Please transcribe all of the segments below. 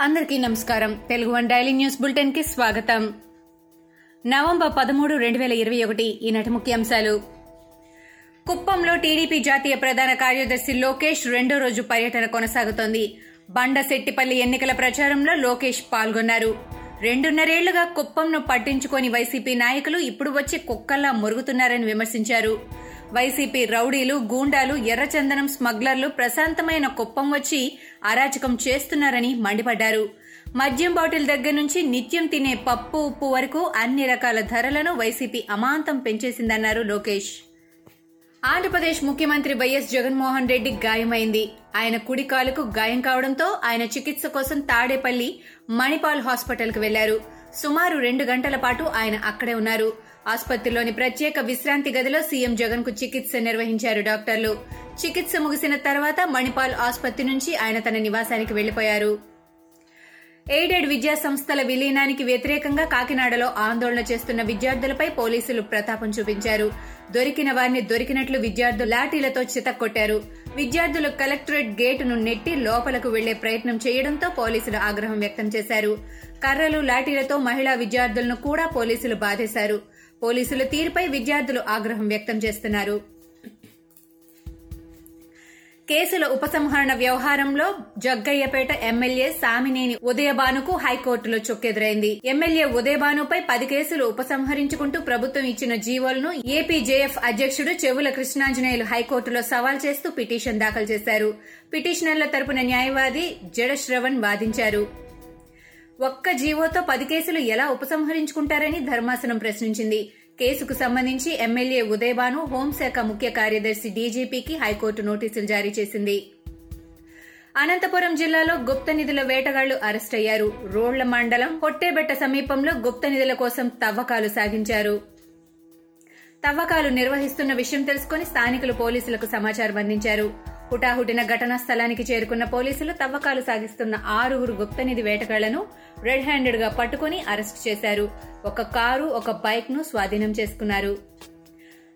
అందరికీ నమస్కారం. Telugu one daily news బులెటిన్కి స్వాగతం. నవంబర్ పదమూడు రెండు వేల ఇరవై ఒకటి ఈనాటి ముఖ్యాంశాలు. కుప్పంలో టీడీపీ జాతీయ ప్రధాన కార్యదర్శి లోకేష్ రెండో రోజు పర్యటన కొనసాగుతోంది. బండశెట్టిపల్లి ఎన్నికల ప్రచారంలో లోకేష్ పాల్గొన్నారు. రెండున్నరేళ్ళుగా కుప్పంను పట్టించుకొని వైసీపీ నాయకులు ఇప్పుడు వచ్చి కుక్కల్లా మురుగుతున్నారని విమర్శించారు. వైసీపీ రౌడీలు గూండాలు ఎర్రచందనం స్మగ్లర్లు ప్రశాంతమైన కుప్పం వచ్చి అరాచకం చేస్తున్నారని మండిపడ్డారు. మద్యం బాటిల్ దగ్గర నుంచి నిత్యం తినే పప్పు ఉప్పు వరకు అన్ని రకాల ధరలను వైసీపీ అమాంతం పెంచేసిందన్నారు లోకేష్. ఆంధ్రప్రదేశ్ ముఖ్యమంత్రి వైఎస్ జగన్మోహన్ రెడ్డి గాయమైంది. ఆయన కుడి కాలుకు గాయం కావడంతో ఆయన చికిత్స కోసం తాడేపల్లి మణిపాల్ హాస్పిటల్కు వెళ్ళారు. సుమారు రెండు గంటల పాటు ఆయన అక్కడే ఉన్నారు. ఆసుపత్రిలోని ప్రత్యేక విశ్రాంతి గదిలో సీఎం జగన్కు చికిత్స నిర్వహించారు డాక్టర్లు. చికిత్స ముగిసిన తర్వాత మణిపాల్ ఆసుపత్రి నుంచి ఆయన తన నివాసానికి వెళ్ళిపోయారు ఎయిడెడ్ విద్యా సంస్థల విలీనానికి వ్యతిరేకంగా కాకినాడలో ఆందోళన చేస్తున్న విద్యార్థులపై పోలీసులు ప్రతాపం చూపించారు. దొరికిన వారిని దొరికినట్లు విద్యార్థులు లాఠీలతో చితక్కొట్టారు. విద్యార్థులు కలెక్టరేట్ గేటును నెట్టి లోపలకు వెళ్ళే ప్రయత్నం చేయడంతో పోలీసులు ఆగ్రహం వ్యక్తం చేశారు. కర్రలు లాఠీలతో మహిళా విద్యార్థులను కూడా పోలీసులు బాధేశారు. పోలీసుల తీరుపై విద్యార్థులు ఆగ్రహం వ్యక్తం చేస్తున్నారు. కేసుల ఉపసంహరణ వ్యవహారంలో జగ్గయ్యపేట ఎమ్మెల్యే సామినేని ఉదయభానుకు హైకోర్టులో చొక్కెదురైంది. ఎమ్మెల్యే ఉదయభానుపై పది కేసులు ఉపసంహరించుకుంటూ ప్రభుత్వం ఇచ్చిన జీవోలను ఏపీజేఎఫ్ అధ్యక్షుడు చెవుల కృష్ణాంజనేయులు హైకోర్టులో సవాల్ చేస్తూ పిటిషన్ దాఖలు చేశారు. పిటిషనర్ల తరపున న్యాయవాది జడ శ్రవణ్ వాదించారు. ఒక్క జీవోతో పది కేసులు ఎలా ఉపసంహరించుకుంటారని ధర్మాసనం ప్రశ్నించింది. కేసుకు సంబంధించి ఎమ్మెల్యే ఉదయభాను హోంశాఖ ముఖ్య కార్యదర్శి డీజీపీకి హైకోర్టు నోటీసులు జారీ చేసింది. అనంతపురం జిల్లాలో గుప్త నిధుల వేటగాళ్ళు అరెస్టయ్యారు రోడ్ల మండలం కొట్టేబెట్ట సమీపంలో గుప్త నిధుల కోసం తవ్వకాలు సాగించారు. తవ్వకాలు నిర్వహిస్తున్న విషయం తెలుసుకుని స్థానికులు పోలీసులకు సమాచారం అందించారు. హుటాహుటిన ఘటనా స్థలానికి చేరుకున్న పోలీసులు తవ్వకాలు సాగిస్తున్న ఆరుగురు గుప్తనిధి వేటగాళ్ళను రెడ్ హ్యాండెడ్గా పట్టుకుని అరెస్ట్ చేశారు. ఒక కారు ఒక బైక్ను స్వాధీనం చేసుకున్నారు.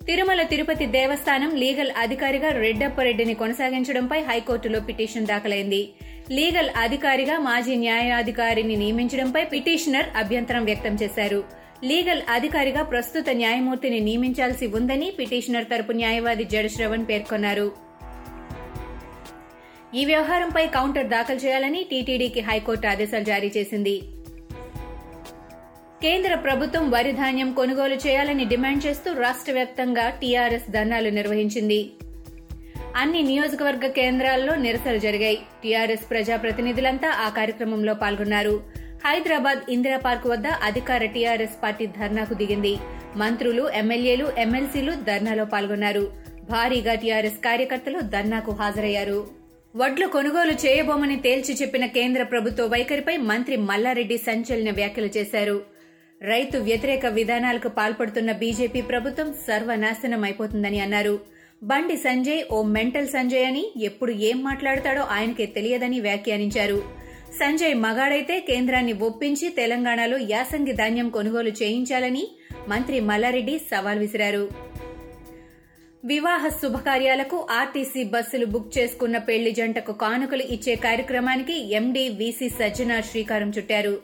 తిరుమల తిరుపతి దేవస్థానం లీగల్ అధికారిగా రెడ్డప్పరెడ్డిని కొనసాగించడంపై హైకోర్టులో పిటిషన్ దాఖలైంది. లీగల్ అధికారిగా మాజీ న్యాయాధికారిని నియమించడంపై పిటిషనర్ అభ్యంతరం వ్యక్తం చేశారు. లీగల్ అధికారిగా ప్రస్తుత న్యాయమూర్తిని నియమించాల్సి ఉందని పిటిషనర్ తరపు న్యాయవాది జడ్ శ్రవణ్ పేర్కొన్నారు. ఈ వ్యవహారంపై కౌంటర్ దాఖలు చేయాలని టీటీడీకి హైకోర్టు ఆదేశాలు జారీ చేసింది. కేంద్ర ప్రభుత్వం వరి ధాన్యం కొనుగోలు చేయాలని డిమాండ్ చేస్తూ రాష్ట్ర వ్యాప్తంగా టీఆర్ఎస్ ధర్నాలు నిర్వహించింది. అన్ని నియోజకవర్గ కేంద్రాల్లో నిరసనలు జరిగాయి. టీఆర్ఎస్ ప్రజాప్రతినిధులంతా ఆ కార్యక్రమంలో పాల్గొన్నారు. హైదరాబాద్ ఇందిరా పార్క్ వద్ద అధికార టీఆర్ఎస్ పార్టీ ధర్నాకు దిగింది. మంత్రులు ఎమ్మెల్యేలు ఎమ్మెల్సీలు ధర్నాలో పాల్గొన్నారు. భారీగా టీఆర్ఎస్ కార్యకర్తలు ధర్నాకు హాజరయ్యారు. వడ్లు కొనుగోలు చేయబోమని తేల్చి చెప్పిన కేంద్ర ప్రభుత్వ వైఖరిపై మంత్రి మల్లారెడ్డి సంచలన వ్యాఖ్యలు చేశారు. రైతు వ్యతిరేక విధానాలకు పాల్పడుతున్న బీజేపీ ప్రభుత్వం సర్వనాశనం అయిపోతుందని అన్నారు. బండి సంజయ్ ఓ మెంటల్ సంజయ్ అని ఎప్పుడు ఏం మాట్లాడతాడో ఆయనకే తెలియదని వ్యాఖ్యానించారు. సంజయ్ మగాడైతే కేంద్రాన్ని ఒప్పించి తెలంగాణలో యాసంగి ధాన్యం కొనుగోలు చేయించాలని మంత్రి మల్లారెడ్డి సవాల్ విసిరారు. వివాహ శుభకార్యాలకు ఆర్టీసీ బస్సులు బుక్ చేసుకున్న పెళ్ళి జంటకు కానుకలు ఇచ్చే కార్యక్రమానికి ఎండీ వీసీ సజ్జనార్ శ్రీకారం చుట్టారు.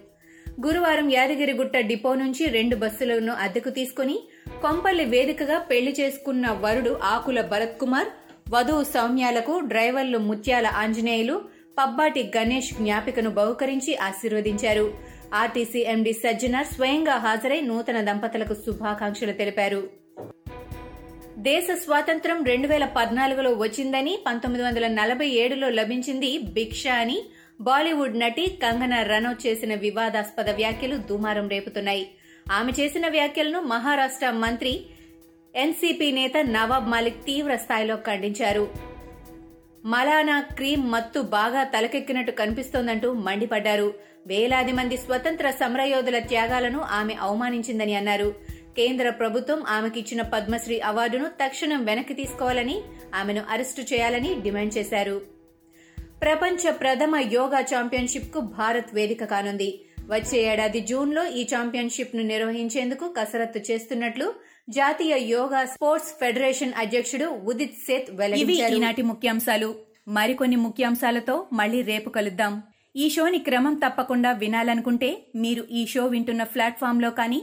గురువారం యాదగిరిగుట్ట డిపో నుంచి రెండు బస్సులను అద్దెకు తీసుకుని కొంపల్లి వేదికగా పెళ్ళి చేసుకున్న వరుడు ఆకుల భరత్ కుమార్ వధువు సౌమ్యాలకు డ్రైవర్లు ముత్యాల ఆంజనేయులు పబ్బాటి గణేష్ జ్ఞాపికను బహుకరించి ఆశీర్వదించారు. ఆర్టీసీ ఎండీ సజ్జనార్ స్వయంగా హాజరై నూతన దంపతులకు శుభాకాంక్షలు తెలిపారు. దేశ స్వాతంత్ర్యం రెండు వేల పద్నాలుగులో వచ్చిందని పంతొమ్మిది వందల నలభై ఏడులో లభించింది భిక్ష అని బాలీవుడ్ నటి కంగనా రనౌత్ చేసిన వివాదాస్పద వ్యాఖ్యలు దుమారం రేపుతున్నాయి. ఆమె చేసిన వ్యాఖ్యలను మహారాష్ట్ర మంత్రి ఎన్సీపీ నేత నవాబ్ మాలిక్ తీవ్ర స్థాయిలో ఖండించారు. మలానా క్రీమ్ మత్తు బాగా తలకెక్కినట్టు కనిపిస్తోందంటూ మండిపడ్డారు. వేలాది మంది స్వతంత్ర సమరయోధుల త్యాగాలను ఆమె అవమానించిందని అన్నారు. కేంద్ర ప్రభుత్వం ఆమెకిచ్చిన పద్మశ్రీ అవార్డును తక్షణం వెనక్కి తీసుకోవాలని ఆమెను అరెస్టు చేయాలని డిమాండ్ చేశారు. ప్రపంచ ప్రథమ యోగా ఛాంపియన్షిప్కు భారత్ వేదిక కానుంది. వచ్చే ఏడాది జూన్లో ఈ ఛాంపియన్షిప్ను నిర్వహించేందుకు కసరత్తు చేస్తున్నట్లు జాతీయ యోగా స్పోర్ట్స్ ఫెడరేషన్ అధ్యక్షుడు ఉదిత్ సేత్ వెల్లడించారు. ఈనాటి ముఖ్యాంశాలు. మరికొన్ని ముఖ్యాంశాలతో మళ్ళీ రేపు కలుద్దాం. ఈ షోని క్రమం తప్పకుండా వినాలనుకుంటే మీరు ఈ షో వింటున్న ప్లాట్ఫామ్లో కానీ